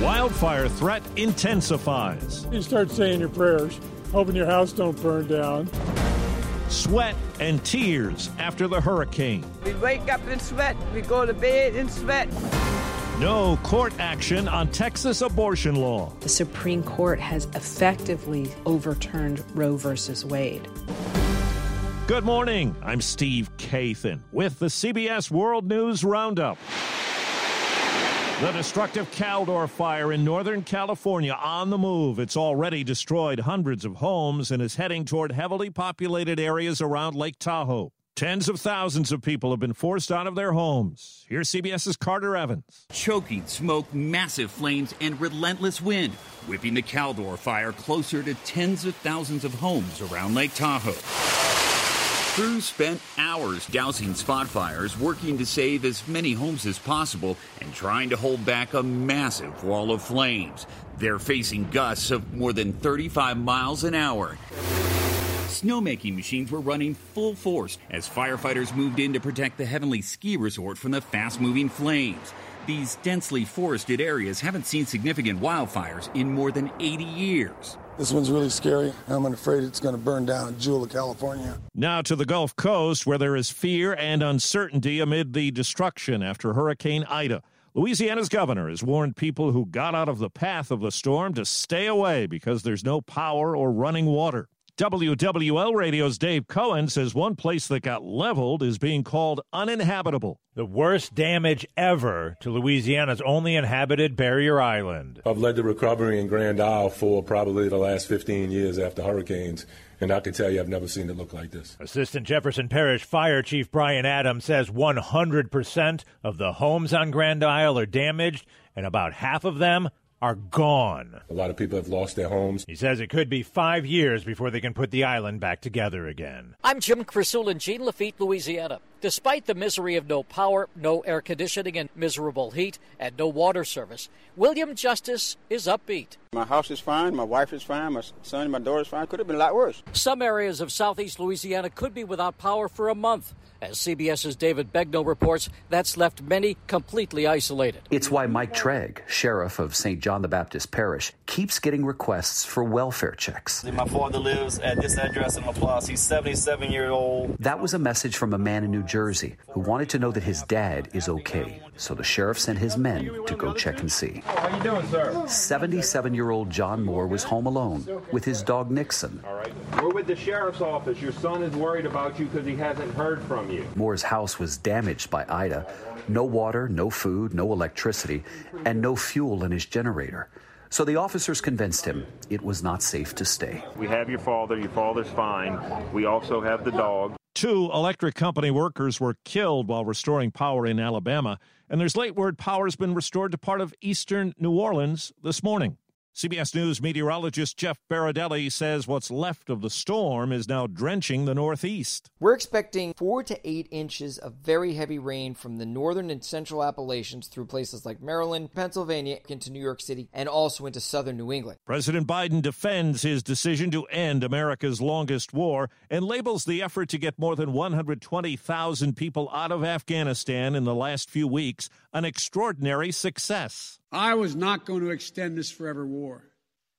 Wildfire threat intensifies. You start saying your prayers, hoping your house don't burn down. Sweat and tears after the hurricane. We wake up in sweat. We go to bed in sweat. No court action on Texas abortion law. The Supreme Court has effectively overturned Roe versus Wade. Good morning. I'm Steve Kathan with the CBS World News Roundup. The destructive Caldor fire in Northern California on the move. It's already destroyed hundreds of homes and is heading toward heavily populated areas around Lake Tahoe. Tens of thousands of people have been forced out of their homes. Here's CBS's Carter Evans. Choking smoke, massive flames, and relentless wind, whipping the Caldor fire closer to tens of thousands of homes around Lake Tahoe. Crews spent hours dousing spot fires, working to save as many homes as possible and trying to hold back a massive wall of flames. They're facing gusts of more than 35 miles an hour. Snowmaking machines were running full force as firefighters moved in to protect the Heavenly Ski Resort from the fast moving flames. These densely forested areas haven't seen significant wildfires in more than 80 years. This one's really scary. I'm afraid it's going to burn down Jewel of California. Now to the Gulf Coast, where there is fear and uncertainty amid the destruction after Hurricane Ida. Louisiana's governor has warned people who got out of the path of the storm to stay away because there's no power or running water. WWL Radio's Dave Cohen says one place that got leveled is being called uninhabitable. The worst damage ever to Louisiana's only inhabited barrier island. I've led the recovery in Grand Isle for probably the last 15 years after hurricanes, and I can tell you I've never seen it look like this. Assistant Jefferson Parish Fire Chief Brian Adams says 100% of the homes on Grand Isle are damaged, and about half of them are gone. A lot of people have lost their homes. He says it could be five years before they can put the island back together again. I'm Jim Krasula in Jean Lafitte, Louisiana. Despite the misery of no power, no air conditioning, and miserable heat, and no water service, William Justice is upbeat. My house is fine, my wife is fine, my son and my daughter is fine. Could have been a lot worse. Some areas of southeast Louisiana could be without power for a month. As CBS's David Begnaud reports, that's left many completely isolated. It's why Mike Tregre, sheriff of St. John the Baptist Parish, keeps getting requests for welfare checks. My father lives at this address in LaPlace. He's 77 years old. That was a message from a man in New Jersey who wanted to know that his dad is okay. So the sheriff sent his men to go check and see. Oh, how you doing, sir? 77-year-old John Moore was home alone with his dog Nixon. All right. We're with the sheriff's office. Your son is worried about you because he hasn't heard from you. Moore's house was damaged by Ida. No water, no food, no electricity, and no fuel in his generator. So the officers convinced him it was not safe to stay. We have your father. Your father's fine. We also have the dog. Two electric company workers were killed while restoring power in Alabama, and there's late word power has been restored to part of eastern New Orleans this morning. CBS News meteorologist Jeff Berardelli says what's left of the storm is now drenching the Northeast. We're expecting four to eight inches of very heavy rain from the northern and central Appalachians through places like Maryland, Pennsylvania, into New York City, and also into southern New England. President Biden defends his decision to end America's longest war and labels the effort to get more than 120,000 people out of Afghanistan in the last few weeks an extraordinary success. I was not going to extend this forever war,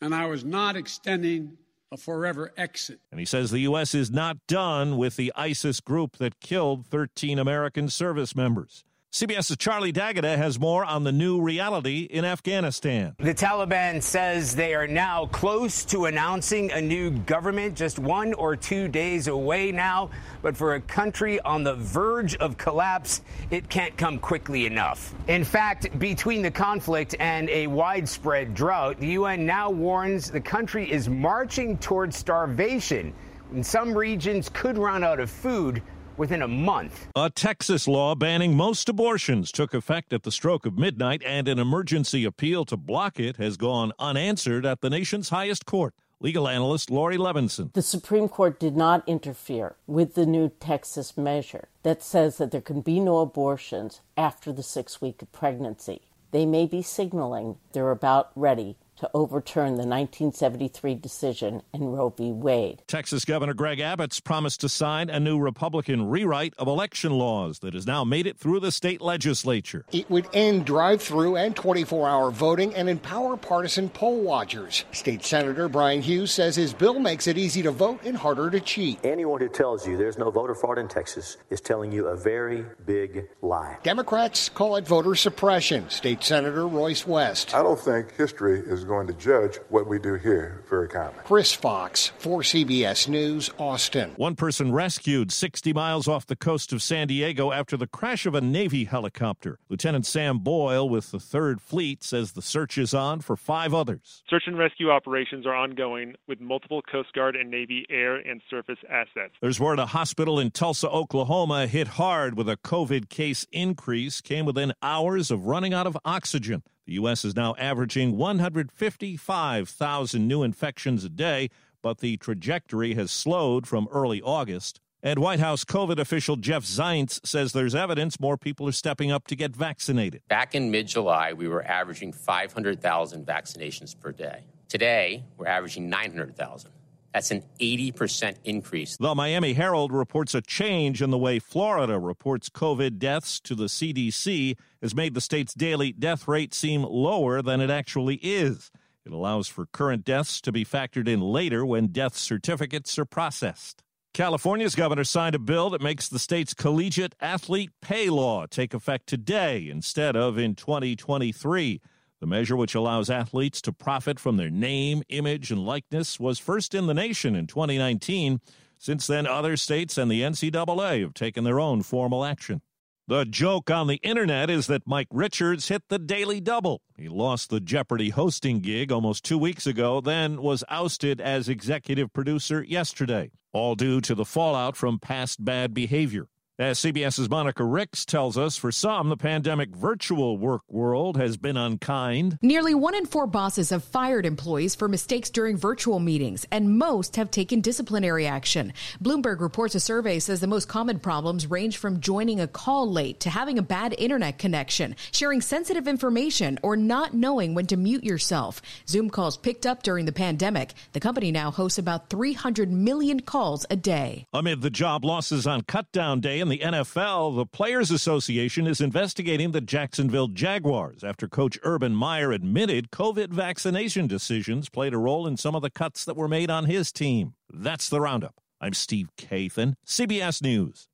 and I was not extending a forever exit. And he says the U.S. is not done with the ISIS group that killed 13 American service members. CBS's Charlie D'Agata has more on the new reality in Afghanistan. The Taliban says they are now close to announcing a new government, just one or two days away now. But for a country on the verge of collapse, it can't come quickly enough. In fact, between the conflict and a widespread drought, the UN now warns the country is marching towards starvation. And some regions could run out of food within a month. A Texas law banning most abortions took effect at the stroke of midnight, and an emergency appeal to block it has gone unanswered at the nation's highest court. Legal analyst Laurie Levenson. The Supreme Court did not interfere with the new Texas measure that says that there can be no abortions after the six week of pregnancy. They may be signaling they're about ready to overturn the 1973 decision in Roe v. Wade. Texas Governor Greg Abbott's promised to sign a new Republican rewrite of election laws that has now made it through the state legislature. It would end drive through and 24 hour voting and empower partisan poll watchers. State Senator Brian Hughes says his bill makes it easy to vote and harder to cheat. Anyone who tells you there's no voter fraud in Texas is telling you a very big lie. Democrats call it voter suppression. State Senator Royce West. I don't think history is going to judge what we do here very kindly. Chris Fox for CBS News, Austin. One person rescued 60 miles off the coast of San Diego after the crash of a Navy helicopter. Lieutenant Sam Boyle with the 3rd Fleet says the search is on for five others. Search and rescue operations are ongoing with multiple Coast Guard and Navy air and surface assets. There's word a hospital in Tulsa, Oklahoma hit hard with a COVID case increase, came within hours of running out of oxygen. The U.S. is now averaging 155,000 new infections a day, but the trajectory has slowed from early August. And White House COVID official Jeff Zients says there's evidence more people are stepping up to get vaccinated. Back in mid July, we were averaging 500,000 vaccinations per day. Today, we're averaging 900,000. That's an 80% increase. The Miami Herald reports a change in the way Florida reports COVID deaths to the CDC has made the state's daily death rate seem lower than it actually is. It allows for current deaths to be factored in later when death certificates are processed. California's governor signed a bill that makes the state's collegiate athlete pay law take effect today instead of in 2023. The measure, which allows athletes to profit from their name, image, and likeness, was first in the nation in 2019. Since then, other states and the NCAA have taken their own formal action. The joke on the internet is that Mike Richards hit the daily double. He lost the Jeopardy hosting gig almost two weeks ago, then was ousted as executive producer yesterday, all due to the fallout from past bad behavior. As CBS's Monica Ricks tells us, for some, the pandemic virtual work world has been unkind. Nearly one in four bosses have fired employees for mistakes during virtual meetings, and most have taken disciplinary action. Bloomberg reports a survey says the most common problems range from joining a call late to having a bad internet connection, sharing sensitive information, or not knowing when to mute yourself. Zoom calls picked up during the pandemic. The company now hosts about 300 million calls a day. Amid the job losses on cutdown day in the NFL, the Players Association is investigating the Jacksonville Jaguars after coach Urban Meyer admitted COVID vaccination decisions played a role in some of the cuts that were made on his team. That's the roundup. I'm Steve Kathan, CBS News.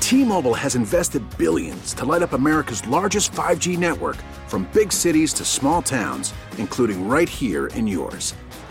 T-Mobile has invested billions to light up America's largest 5G network from big cities to small towns, including right here in yours.